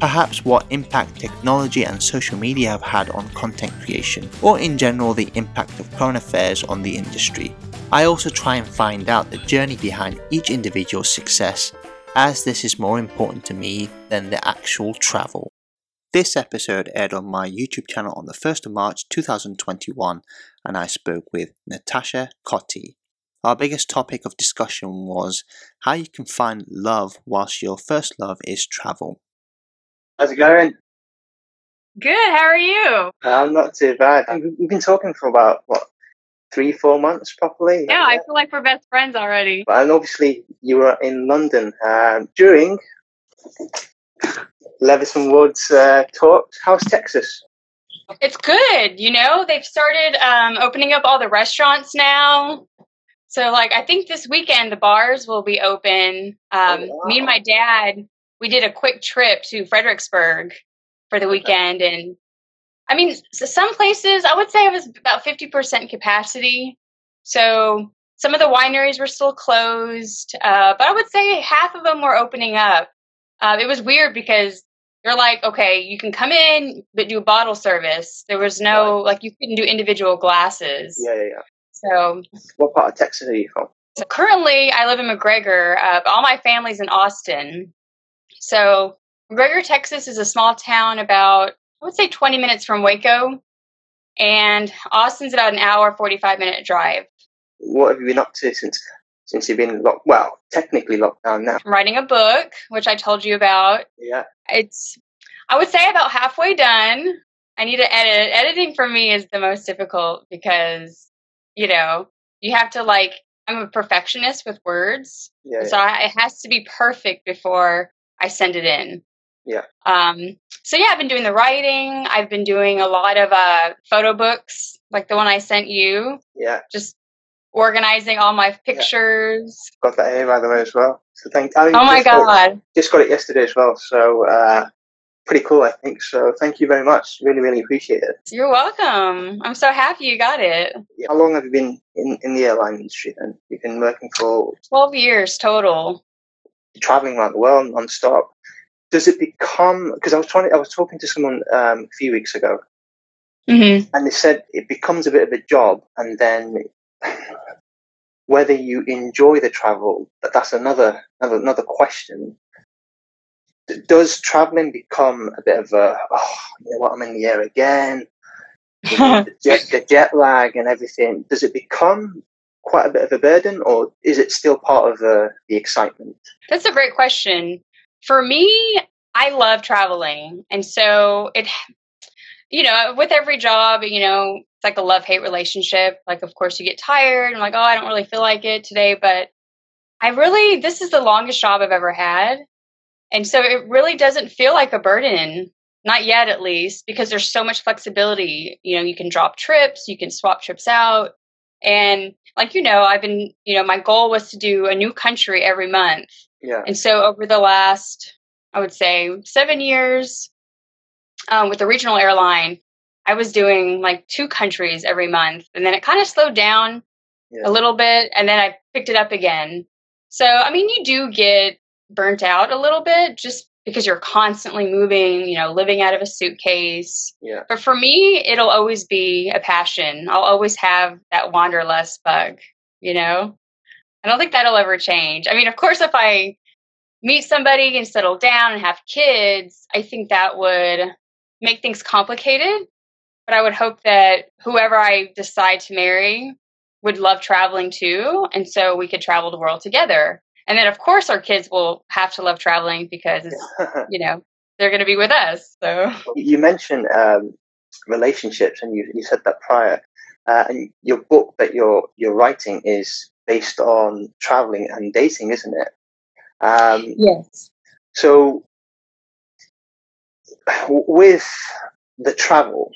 perhaps what impact technology and social media have had on content creation, or in general the impact of current affairs on the industry. I also try and find out the journey behind each individual's success, as this is more important to me than the actual travel. This episode aired on my YouTube channel on the 1st of March 2021, and I spoke with Natasha Cotti. Our biggest topic of discussion was how you can find love whilst your first love is travel. How's it going? Good. How are you? I'm not too bad. We've been talking for about what three, four months properly. Yeah, I feel like we're best friends already. And obviously, you were in London um, during Levison Wood's uh, talks. How's Texas? It's good. You know, they've started um, opening up all the restaurants now. So, like, I think this weekend the bars will be open. Um, oh, wow. Me and my dad we did a quick trip to Fredericksburg for the weekend and I mean some places I would say it was about 50% capacity. So some of the wineries were still closed, uh, but I would say half of them were opening up. Uh, it was weird because you're like, okay, you can come in but do a bottle service. There was no right. like you couldn't do individual glasses. Yeah, yeah, yeah. So, what part of Texas are you from? So currently, I live in McGregor. Uh, all my family's in Austin. So, McGregor, Texas is a small town about, I would say, 20 minutes from Waco. And Austin's about an hour, 45 minute drive. What have you been up to since since you've been locked? Well, technically locked down now. I'm writing a book, which I told you about. Yeah. It's, I would say, about halfway done. I need to edit. Editing for me is the most difficult because, you know, you have to like, I'm a perfectionist with words. Yeah, so I, it has to be perfect before I send it in. Yeah. Um, so yeah, I've been doing the writing. I've been doing a lot of uh, photo books, like the one I sent you. Yeah. Just organizing all my pictures. Yeah. Got that here by the way as well. So thank. I mean, oh my god! Got, just got it yesterday as well. So uh, pretty cool, I think. So thank you very much. Really, really appreciate it. You're welcome. I'm so happy you got it. How long have you been in, in the airline industry then? You've been working for 12 years total traveling around the world non-stop. Does it become because i was trying to, i was talking to someone um, a few weeks ago. Mm-hmm. and they said it becomes a bit of a job and then whether you enjoy the travel, that's another another, another question. Does traveling become a bit of a oh you know what i'm in the air again. You know, the, jet, the jet lag and everything does it become quite a bit of a burden, or is it still part of the, the excitement? That's a great question. For me, I love traveling. And so it, you know, with every job, you know, it's like a love hate relationship. Like, of course, you get tired. I'm like, oh, I don't really feel like it today. But I really, this is the longest job I've ever had. And so it really doesn't feel like a burden, not yet at least, because there's so much flexibility. You know, you can drop trips, you can swap trips out. And like you know, I've been, you know, my goal was to do a new country every month. Yeah. And so over the last, I would say, seven years um, with the regional airline, I was doing like two countries every month, and then it kind of slowed down yeah. a little bit, and then I picked it up again. So I mean, you do get burnt out a little bit just because you're constantly moving, you know, living out of a suitcase. Yeah. But for me, it'll always be a passion. I'll always have that wanderlust bug, you know? I don't think that'll ever change. I mean, of course, if I meet somebody and settle down and have kids, I think that would make things complicated. But I would hope that whoever I decide to marry would love traveling too. And so we could travel the world together and then of course our kids will have to love traveling because you know they're going to be with us so. You mentioned um, relationships and you, you said that prior uh, and your book that you're you're writing is based on traveling and dating isn't it? Um, yes. so with the travel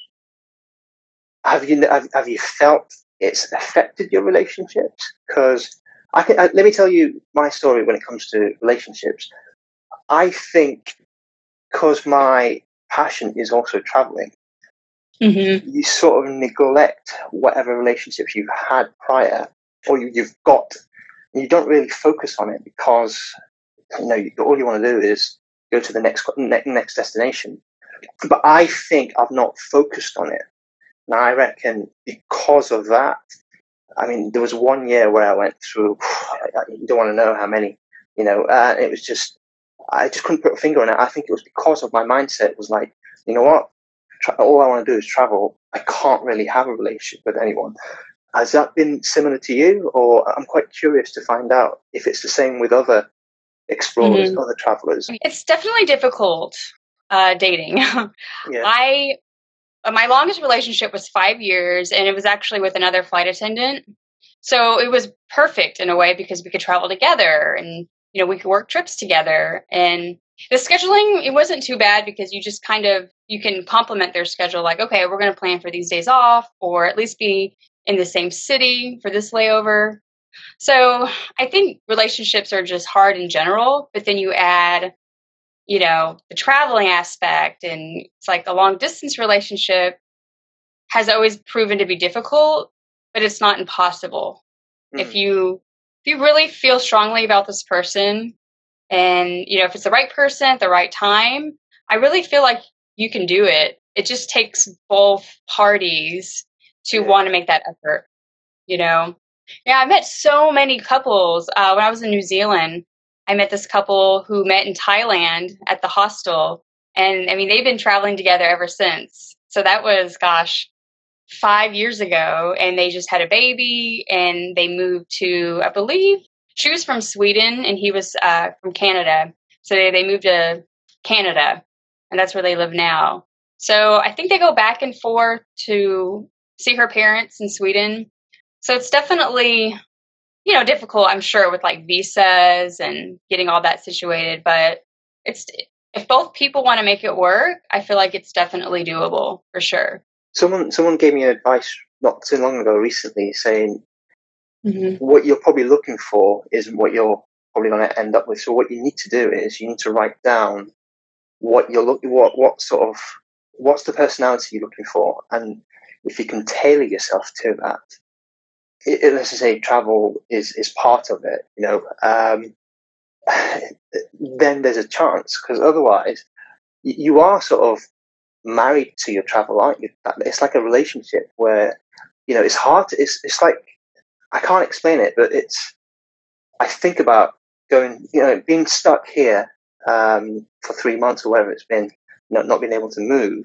have you have, have you felt it's affected your relationships? Because I can, I, let me tell you my story when it comes to relationships. I think because my passion is also traveling, Mm-hmm. you sort of neglect whatever relationships you've had prior or you, you've got. And you don't really focus on it because you know you, all you want to do is go to the next ne- next destination. But I think I've not focused on it. Now I reckon because of that, I mean, there was one year where I went through. You don't want to know how many. You know, uh, it was just I just couldn't put a finger on it. I think it was because of my mindset. Was like, you know what? Tra- all I want to do is travel. I can't really have a relationship with anyone. Has that been similar to you, or I'm quite curious to find out if it's the same with other explorers, other travelers? It's definitely difficult uh, dating. Yeah. I my longest relationship was five years, and it was actually with another flight attendant. So it was perfect in a way because we could travel together, and you know we could work trips together. And the scheduling it wasn't too bad because you just kind of you can complement their schedule. Like, okay, we're going to plan for these days off, or at least be in the same city for this layover. So I think relationships are just hard in general, but then you add you know the traveling aspect and it's like a long distance relationship has always proven to be difficult but it's not impossible if Mm. you if you really feel strongly about this person and you know if it's the right person at the right time i really feel like you can do it it just takes both parties to Yeah. want to make that effort you know yeah i met so many couples uh, when i was in new zealand I met this couple who met in Thailand at the hostel. And I mean, they've been traveling together ever since. So that was, gosh, five years ago. And they just had a baby and they moved to, I believe, she was from Sweden and he was uh, from Canada. So they, they moved to Canada and that's where they live now. So I think they go back and forth to see her parents in Sweden. So it's definitely you know difficult i'm sure with like visas and getting all that situated but it's if both people want to make it work i feel like it's definitely doable for sure Someone someone gave me advice not too long ago recently saying mm-hmm. what you're probably looking for isn't what you're probably going to end up with. So what you need to do is you need to write down what you're looking what what sort of what's the personality you're looking for, and if you can tailor yourself to that. It, let's say travel is is part of it, you know. Um, then there's a chance because otherwise you are sort of married to your travel, aren't you? It's like a relationship where you know it's hard. To, it's it's like I can't explain it, but it's. I think about going, you know, being stuck here um, for three months or whatever it's been, not not being able to move,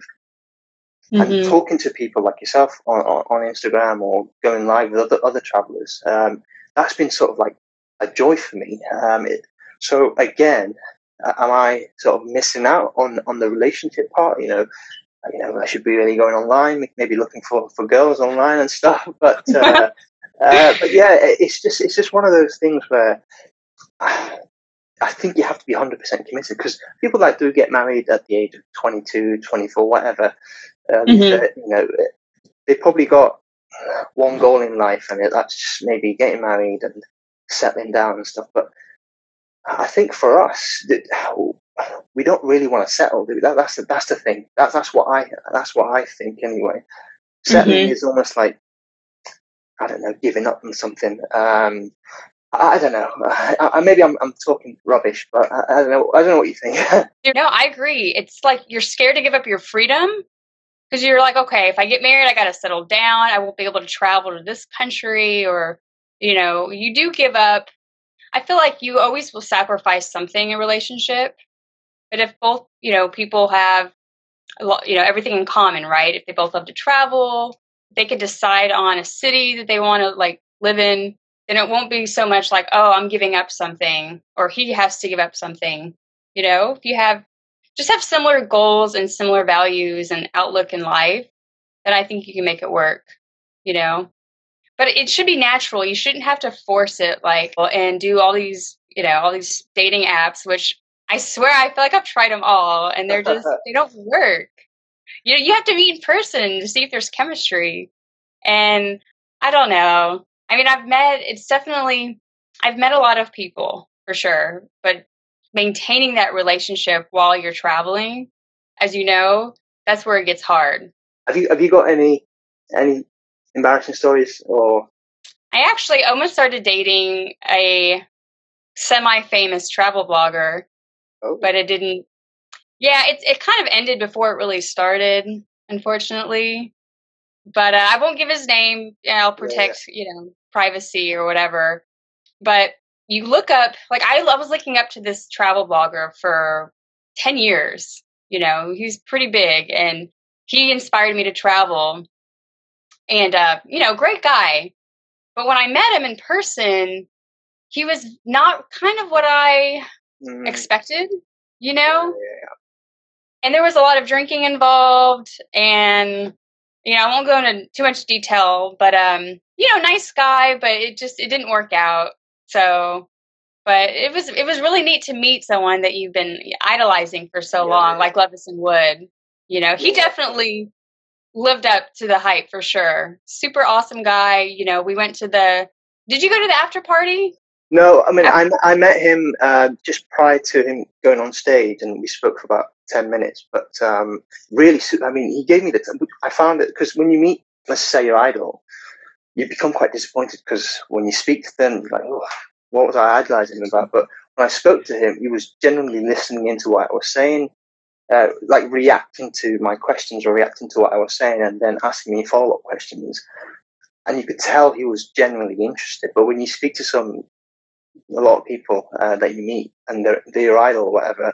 and Mhm. talking to people like yourself on, on, Instagram or going live with other other travelers. Um, that's been sort of like a joy for me. Um, it, so again, am I sort of missing out on on the relationship part? You know, you know, I should be really going online, maybe looking for, for girls online and stuff. But uh, uh, but yeah, it's just it's just one of those things where I think you have to be 100% committed because people that do get married at the age of 22, 24, whatever, um, Mhm. uh, you know, they probably got one goal in life and that's just maybe getting married and settling down and stuff. But I think for us, we don't really want to settle. That, that's the that's the thing. That's that's what I that's what I think anyway. Settling is almost like I don't know, giving up on something. Um, I, I don't know. I, I, maybe I'm I'm talking rubbish, but I, I don't know. I don't know what you think. You know, I agree. It's like you're scared to give up your freedom because you're like, okay, if I get married, I got to settle down. I won't be able to travel to this country, or you know, you do give up. I feel like you always will sacrifice something in relationship, but if both, you know, people have, a lot, you know, everything in common, right? If they both love to travel, they can decide on a city that they want to like live in. Then it won't be so much like, oh, I'm giving up something, or he has to give up something. You know, if you have just have similar goals and similar values and outlook in life, then I think you can make it work, you know? But it should be natural. You shouldn't have to force it like and do all these, you know, all these dating apps, which I swear I feel like I've tried them all and they're just they don't work. You know, you have to meet in person to see if there's chemistry. And I don't know. I mean, I've met, it's definitely, I've met a lot of people for sure, but maintaining that relationship while you're traveling, as you know, that's where it gets hard. Have you have you got any any embarrassing stories or? I actually almost started dating a semi-famous travel blogger, oh. but it didn't. Yeah, it it kind of ended before it really started, unfortunately. But uh, I won't give his name. I'll protect yeah. you know privacy or whatever. But you look up like I, I was looking up to this travel blogger for 10 years you know he's pretty big and he inspired me to travel and uh you know great guy but when i met him in person he was not kind of what i mm. expected you know yeah. and there was a lot of drinking involved and you know i won't go into too much detail but um you know nice guy but it just it didn't work out so, but it was it was really neat to meet someone that you've been idolizing for so yeah. long, like Levison Wood. You know, he yeah. definitely lived up to the hype for sure. Super awesome guy. You know, we went to the. Did you go to the after party? No, I mean, I, I met him uh, just prior to him going on stage, and we spoke for about ten minutes. But um, really, I mean, he gave me the. I found it because when you meet, let's say, your idol, you become quite disappointed because when you speak to them, you're like, oh, what was I idolizing him about? But when I spoke to him, he was genuinely listening into what I was saying, uh, like reacting to my questions or reacting to what I was saying, and then asking me follow up questions. And you could tell he was genuinely interested. But when you speak to some, a lot of people uh, that you meet, and they're, they're your idol or whatever,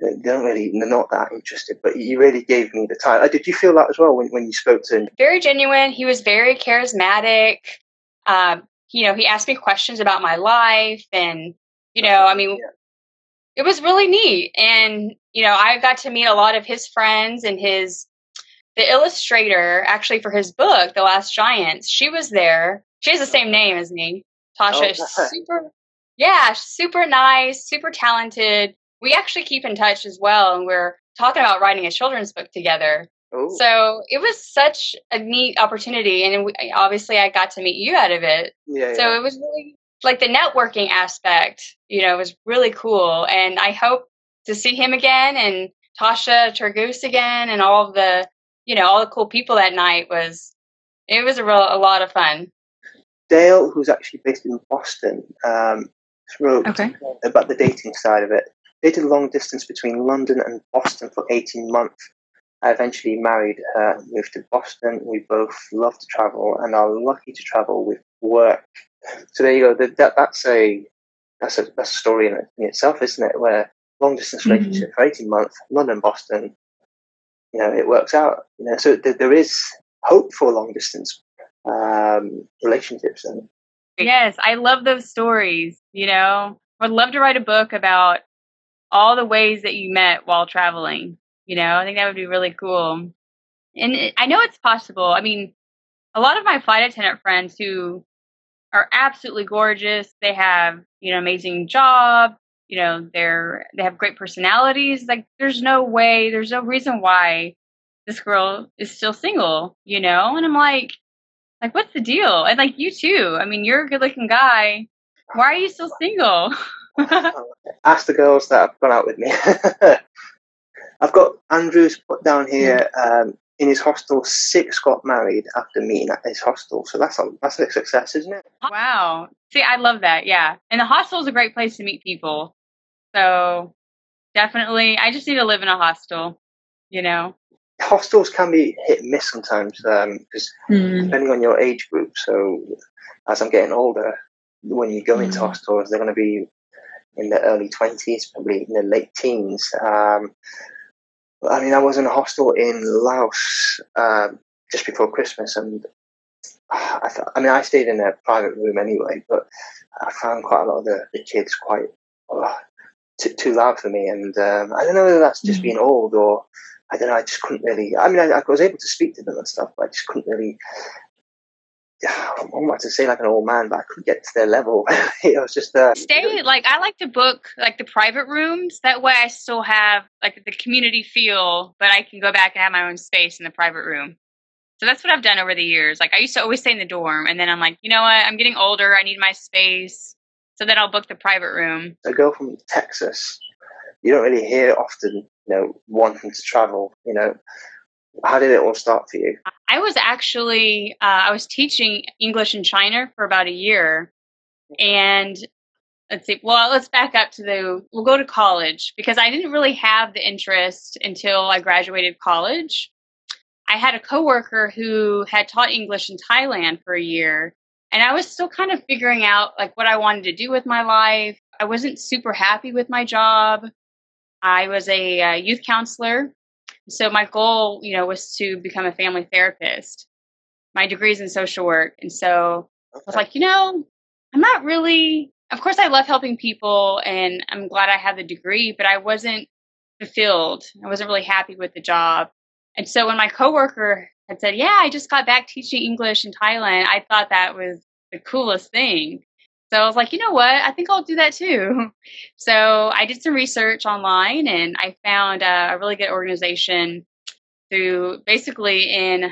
they don't really they're not that interested but he really gave me the time. Uh, did you feel that as well when, when you spoke to him? Very genuine. He was very charismatic. Um, you know he asked me questions about my life and you know i mean yeah. it was really neat. And you know i got to meet a lot of his friends and his the illustrator actually for his book the last giants she was there. She has the same name as me. Tasha oh, super yeah super nice super talented we actually keep in touch as well, and we're talking about writing a children's book together. Ooh. So it was such a neat opportunity, and we, obviously I got to meet you out of it. Yeah. So yeah. it was really like the networking aspect, you know, was really cool, and I hope to see him again and Tasha Turgoose again, and all of the, you know, all the cool people that night was. It was a real a lot of fun. Dale, who's actually based in Boston, um, wrote okay. about the dating side of it. Dated long distance between London and Boston for 18 months. I eventually married her, moved to Boston. We both love to travel and are lucky to travel with work. So there you go. That, that's a that's a that's a story in, in itself, isn't it? Where long distance mm-hmm. relationship for 18 months, London, Boston, you know, it works out. You know, so th- there is hope for long distance um, relationships. And yes, I love those stories. You know, I'd love to write a book about all the ways that you met while traveling. You know, I think that would be really cool. And it, I know it's possible. I mean, a lot of my flight attendant friends who are absolutely gorgeous, they have, you know, amazing job, you know, they're they have great personalities. Like there's no way, there's no reason why this girl is still single, you know? And I'm like like what's the deal? And like you too. I mean, you're a good-looking guy. Why are you still single? Ask the girls that have gone out with me. I've got Andrews put down here. Um, in his hostel, six got married after meeting at his hostel. So that's a that's a success, isn't it? Wow. See, I love that. Yeah, and the hostel is a great place to meet people. So definitely, I just need to live in a hostel. You know, hostels can be hit and miss sometimes because um, mm. depending on your age group. So as I'm getting older, when you go mm. into hostels, they're going to be in the early 20s, probably in the late teens. Um, I mean, I was in a hostel in Laos um, just before Christmas, and I, th- I mean, I stayed in a private room anyway, but I found quite a lot of the, the kids quite oh, too, too loud for me, and um, I don't know whether that's just mm. being old or I don't know. I just couldn't really. I mean, I, I, was able to speak to them and stuff, but I just couldn't really I'm about to say like an old man, but I couldn't get to their level. it was just uh, stay like I like to book like the private rooms. That way, I still have like the community feel, but I can go back and have my own space in the private room. So that's what I've done over the years. Like I used to always stay in the dorm, and then I'm like, you know what? I'm getting older. I need my space. So then I'll book the private room. A girl from Texas, you don't really hear often, you know, wanting to travel. You know, how did it all start for you? I was actually uh, I was teaching English in China for about a year, and let's see. Well, let's back up to the. We'll go to college because I didn't really have the interest until I graduated college. I had a coworker who had taught English in Thailand for a year, and I was still kind of figuring out like what I wanted to do with my life. I wasn't super happy with my job. I was a uh, youth counselor, so my goal, you know, was to become a family therapist. My degree's in social work, and so okay. I was like, you know, I'm not really. Of course, I love helping people, and I'm glad I have the degree, but I wasn't fulfilled. I wasn't really happy with the job. And so when my coworker had said, Yeah, I just got back teaching English in Thailand. I thought that was the coolest thing. So I was like, you know what? I think I'll do that too. So I did some research online and I found a really good organization through basically in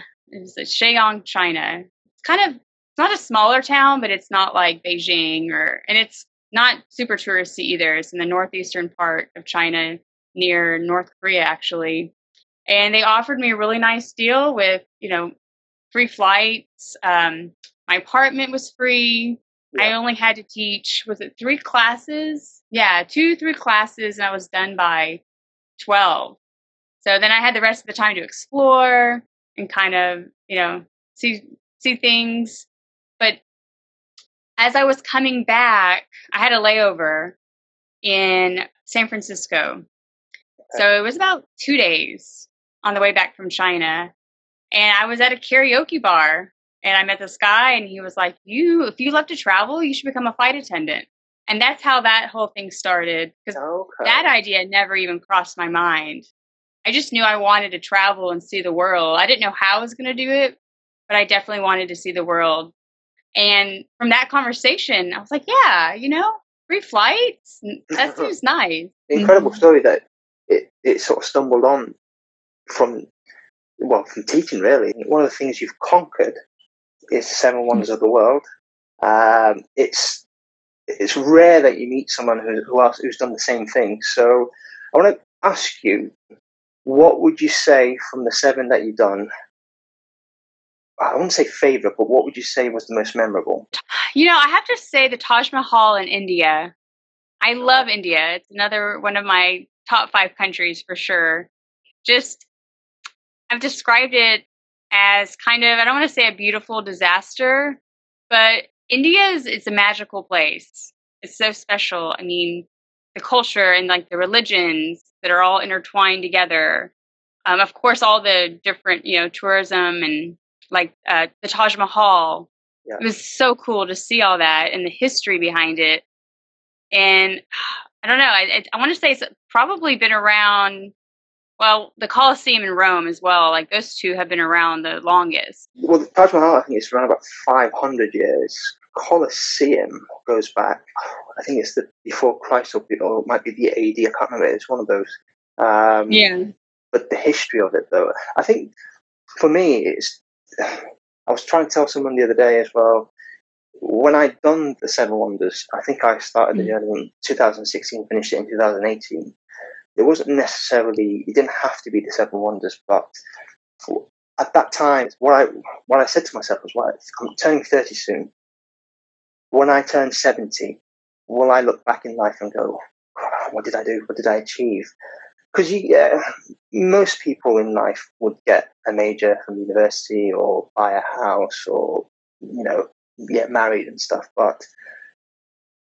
Shenyang, China. It's kind of it's not a smaller town, but it's not like Beijing or and it's not super touristy either. It's in the northeastern part of China near North Korea actually and they offered me a really nice deal with you know free flights um, my apartment was free yeah. i only had to teach was it three classes yeah two three classes and i was done by 12 so then i had the rest of the time to explore and kind of you know see see things but as i was coming back i had a layover in san francisco so it was about two days on the way back from China. And I was at a karaoke bar and I met this guy and he was like, You if you love to travel, you should become a flight attendant. And that's how that whole thing started. Because okay. that idea never even crossed my mind. I just knew I wanted to travel and see the world. I didn't know how I was going to do it, but I definitely wanted to see the world. And from that conversation, I was like, yeah, you know, free flights. That seems nice. Incredible mm-hmm. story that it, it sort of stumbled on from well from teaching really. One of the things you've conquered is seven wonders of the world. Um, it's it's rare that you meet someone who, who else who's done the same thing. So I want to ask you, what would you say from the seven that you've done? I wouldn't say favorite, but what would you say was the most memorable? You know, I have to say the Taj Mahal in India. I love India. It's another one of my top five countries for sure. Just I've described it as kind of I don't want to say a beautiful disaster, but India is it's a magical place. It's so special. I mean, the culture and like the religions that are all intertwined together. Um, of course, all the different you know tourism and like uh, the Taj Mahal. Yeah. It was so cool to see all that and the history behind it. And I don't know. I, I want to say it's probably been around well, the Colosseum in Rome as well. Like those two have been around the longest. Well, the Taj Mahal, I think is around about 500 years. Colosseum goes back, I think it's the before Christ or, or it might be the AD. I can't remember. It's one of those. Um, yeah. But the history of it, though, I think for me, it's. I was trying to tell someone the other day as well. When I'd done the Seven Wonders, I think I started mm. the journey in 2016, finished it in 2018 it wasn't necessarily it didn't have to be the seven wonders but at that time what i what i said to myself was well i'm turning 30 soon. When i turn 70 will i look back in life and go what did i do? What did i achieve because yeah, most people in life would get a major from university or buy a house or you know get married and stuff but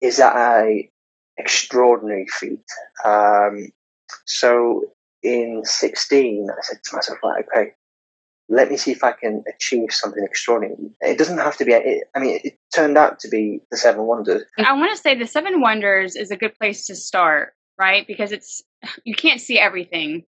is that a extraordinary feat? Um, so in 16, I said to myself, right, okay, let me see if I can achieve something extraordinary. It doesn't have to be, I mean, it turned out to be the Seven Wonders. I want to say the Seven Wonders is a good place to start, right? Because it's, you can't see everything.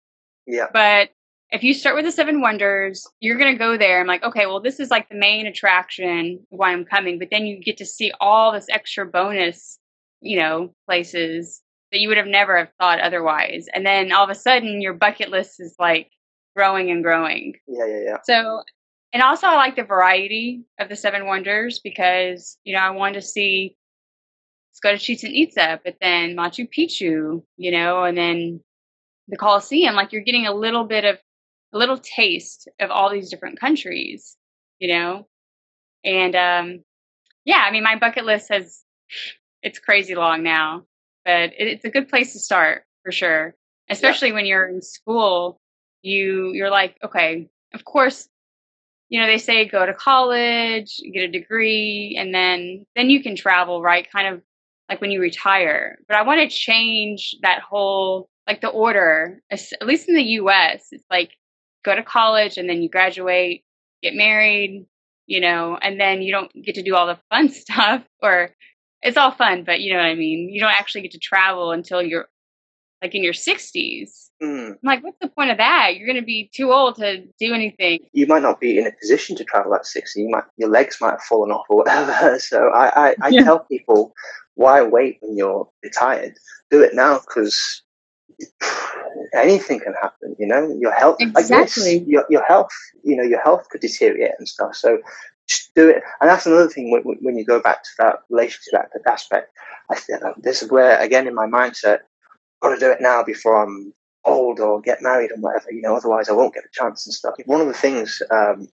Yeah. But if you start with the Seven Wonders, you're going to go there. I'm like, okay, well, this is like the main attraction why I'm coming. But then you get to see all this extra bonus, you know, places that you would have never have thought otherwise. And then all of a sudden your bucket list is like growing and growing. Yeah, yeah, yeah. So and also I like the variety of the Seven Wonders because you know I wanted to see let's go to Chichen Itza, but then Machu Picchu, you know, and then the Colosseum. Like you're getting a little bit of a little taste of all these different countries, you know, and um, yeah, I mean my bucket list has it's crazy long now, but it, it's a good place to start for sure. Especially yeah. when you're in school, you you're like, okay, of course you know they say go to college get a degree and then then you can travel right kind of like when you retire but i want to change that whole like the order at least in the us it's like go to college and then you graduate get married you know and then you don't get to do all the fun stuff or it's all fun but you know what i mean you don't actually get to travel until you're like in your 60s. Mm. I'm like, what's the point of that? You're going to be too old to do anything. You might not be in a position to travel at 60. You might, your legs might have fallen off or whatever. So I, I, I yeah. tell people, why wait when you're retired? Do it now because anything can happen. You know, your health, exactly. Guess, your your health, you know, your health could deteriorate and stuff. So just do it. And that's another thing when, when you go back to that relationship aspect. I think this is where, again, in my mindset, I've got to do it now before I'm old or get married and whatever, you know, otherwise I won't get a chance and stuff. One of the things, um,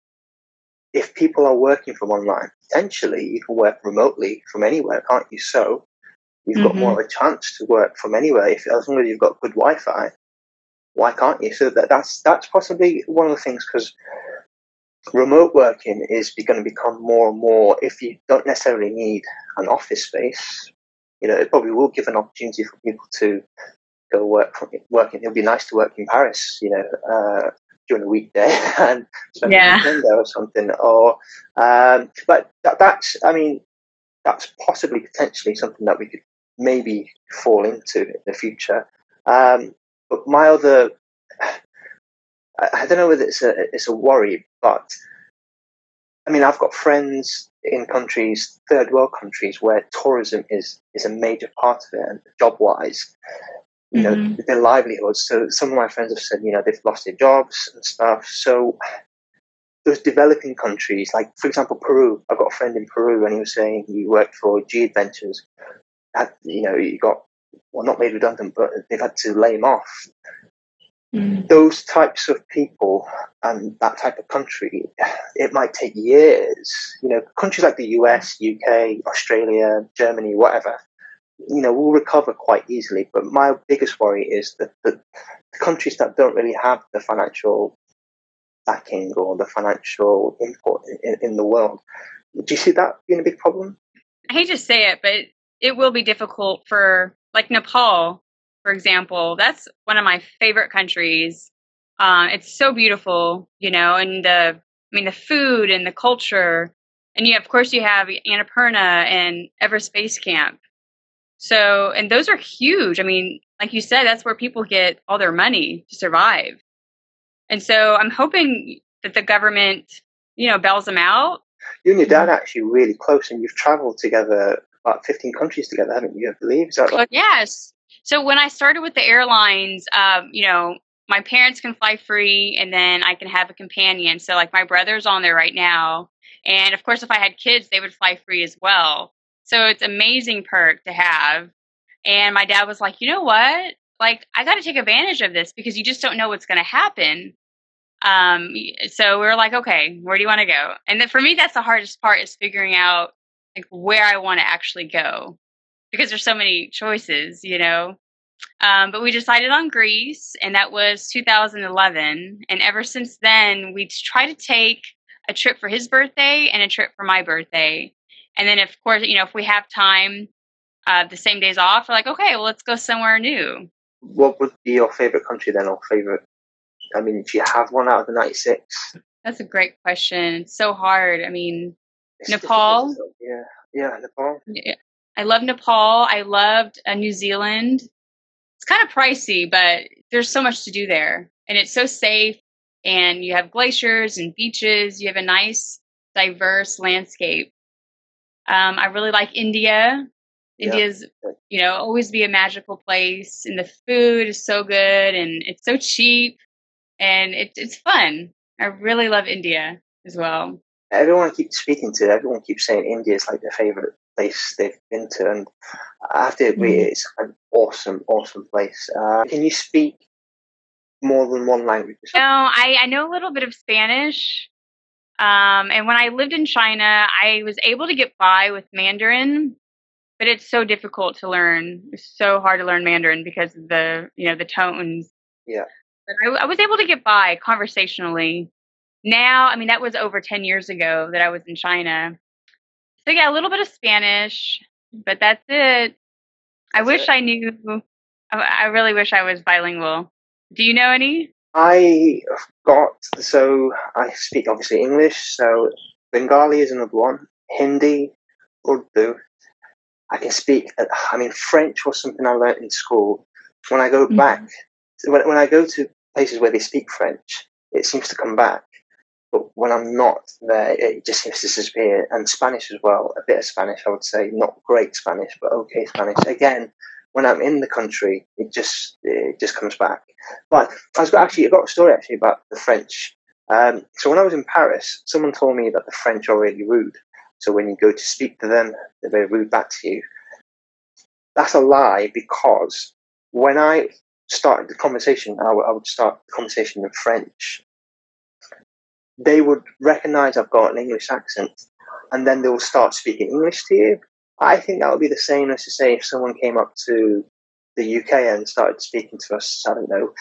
if people are working from online, potentially you can work remotely from anywhere, can't you? So you've mm-hmm. got more mm-hmm. of a chance to work from anywhere if as long as you've got good Wi-Fi. Why can't you? So that, that's that's possibly one of the things because remote working is going to become more and more. If you don't necessarily need an office space, you know, it probably will give an opportunity for people to go work from working. It'll be nice to work in Paris, you know, uh, during a weekday and spend yeah. a weekend there or something. Or, um, but that, that's, I mean, that's possibly potentially something that we could maybe fall into in the future. Um, but my other, I, I don't know whether it's a it's a worry, but I mean, I've got friends in countries, third world countries, where tourism is is a major part of it, and job wise, you mm-hmm. know, their livelihoods. So some of my friends have said, you know, they've lost their jobs and stuff. So those developing countries, like for example Peru, I've got a friend in Peru, and he was saying he worked for G Adventures. Had, you know, he got well, not made redundant, but they've had to lay him off Mm. Those types of people and that type of country, it might take years. You know, countries like the US, UK, Australia, Germany, whatever, you know, will recover quite easily. But my biggest worry is that the, the countries that don't really have the financial backing or the financial input in, in the world. Do you see that being a big problem? I hate to say it, but it will be difficult for like Nepal for example, that's one of my favorite countries. Uh, it's so beautiful, you know, and the I mean the food and the culture, and you of course you have Annapurna and Everest Base Camp. So, and those are huge. I mean, like you said, that's where people get all their money to survive. And so, I'm hoping that the government, you know, bails them out. You and your dad are actually really close, and you've traveled together about 15 countries together, haven't you? I believe. Is that right? Yes. So when I started with the airlines, um, you know, my parents can fly free and then I can have a companion. So like my brother's on there right now. And of course if I had kids, they would fly free as well. So it's amazing perk to have. And my dad was like, "You know what? Like I got to take advantage of this because you just don't know what's going to happen." Um so we were like, "Okay, where do you want to go?" And then for me that's the hardest part is figuring out like where I want to actually go because there's so many choices, you know. Um, but we decided on Greece, and that was 2011. And ever since then, we try to take a trip for his birthday and a trip for my birthday. And then, of course, you know, if we have time, uh, the same days off, we're like, okay, well, let's go somewhere new. What would be your favorite country then, or favorite? I mean, do you have one out of the 96? That's a great question. It's so hard. I mean, it's Nepal. Yeah, yeah, Nepal. Yeah. I love Nepal. I loved uh, New Zealand. It's kind of pricey, but there's so much to do there. And it's so safe. And you have glaciers and beaches. You have a nice, diverse landscape. Um, I really like India. India's, you know, always be a magical place. And the food is so good and it's so cheap. And it, it's fun. I really love India. as well. Everyone I keep speaking to, everyone keeps saying India is like their favorite place they've been to, and I have to agree, mm. it's an awesome, awesome place. Uh, can you speak more than one language? No, I, I know a little bit of Spanish. Um, and when I lived in China, I was able to get by with Mandarin, but it's so difficult to learn. It's so hard to learn Mandarin because of the, you know, the tones. Yeah. But I, I was able to get by conversationally. Now, I mean, that was over 10 years ago that I was in China. So yeah, a little bit of Spanish, but that's it. I that's wish it. I knew. I really wish I was bilingual. Do you know any? I got so I speak obviously English, so Bengali is another one. Hindi, Urdu. I can speak. I mean, French was something I learned in school. When I go mm-hmm. back, when when I go to places where they speak French, it seems to come back. But when I'm not there, it just seems to disappear. And Spanish as well, a bit of Spanish, I would say. Not great Spanish, but okay Spanish. Again, when I'm in the country, it just it just comes back. But I was actually I got a story actually about the French. Um, so when I was in Paris, someone told me that the French are really rude. So when you go to speak to them, they're very rude back to you. That's a lie because when I started the conversation, I, w- I would start the conversation in French they would recognize I've got an English accent and then they will start speaking English to you. I think that would be the same as to say if someone came up to the UK and started speaking to us, I don't know,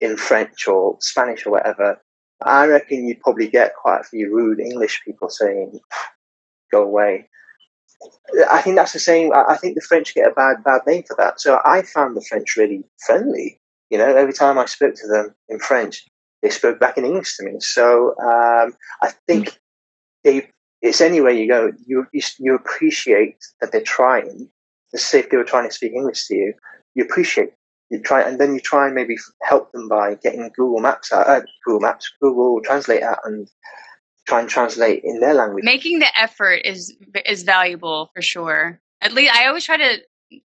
in French or Spanish or whatever. I reckon you'd probably get quite a few rude English people saying, go away. I think that's the same. I think the French get a bad, bad name for that. So I found the French really friendly. You know, every time I spoke to them in French, they spoke back in English to me. So um, I think they, it's anywhere you go, you, you, you appreciate that they're trying. Let's say if they were trying to speak English to you, you appreciate you try, and then you try and maybe help them by getting Google Maps out, uh, Google Maps, Google Translate out, and try and translate in their language. Making the effort is is valuable for sure. At least I always try to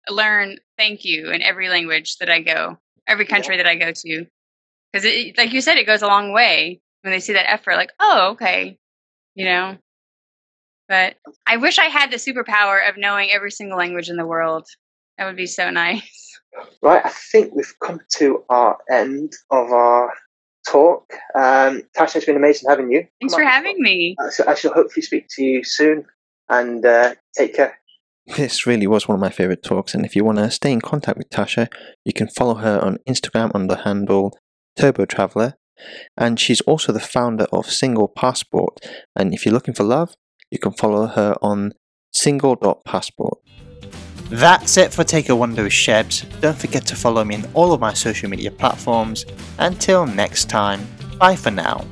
learn thank you in every language that I go, every country yeah. that I go to because like you said, it goes a long way when they see that effort. Like, oh, okay, you know. But I wish I had the superpower of knowing every single language in the world. That would be so nice. Right, I think we've come to our end of our talk. Um, Tasha, it's been amazing having you. Thanks for having me. So I shall hopefully speak to you soon and uh, take care. This really was one of my favorite talks, and if you want to stay in contact with Tasha, you can follow her on Instagram under handle Turbo Traveler, and she's also the founder of Single Passport. And if you're looking for love, you can follow her on single.passport. That's it for Take a Wonder with Shebs. Don't forget to follow me on all of my social media platforms. Until next time, bye for now.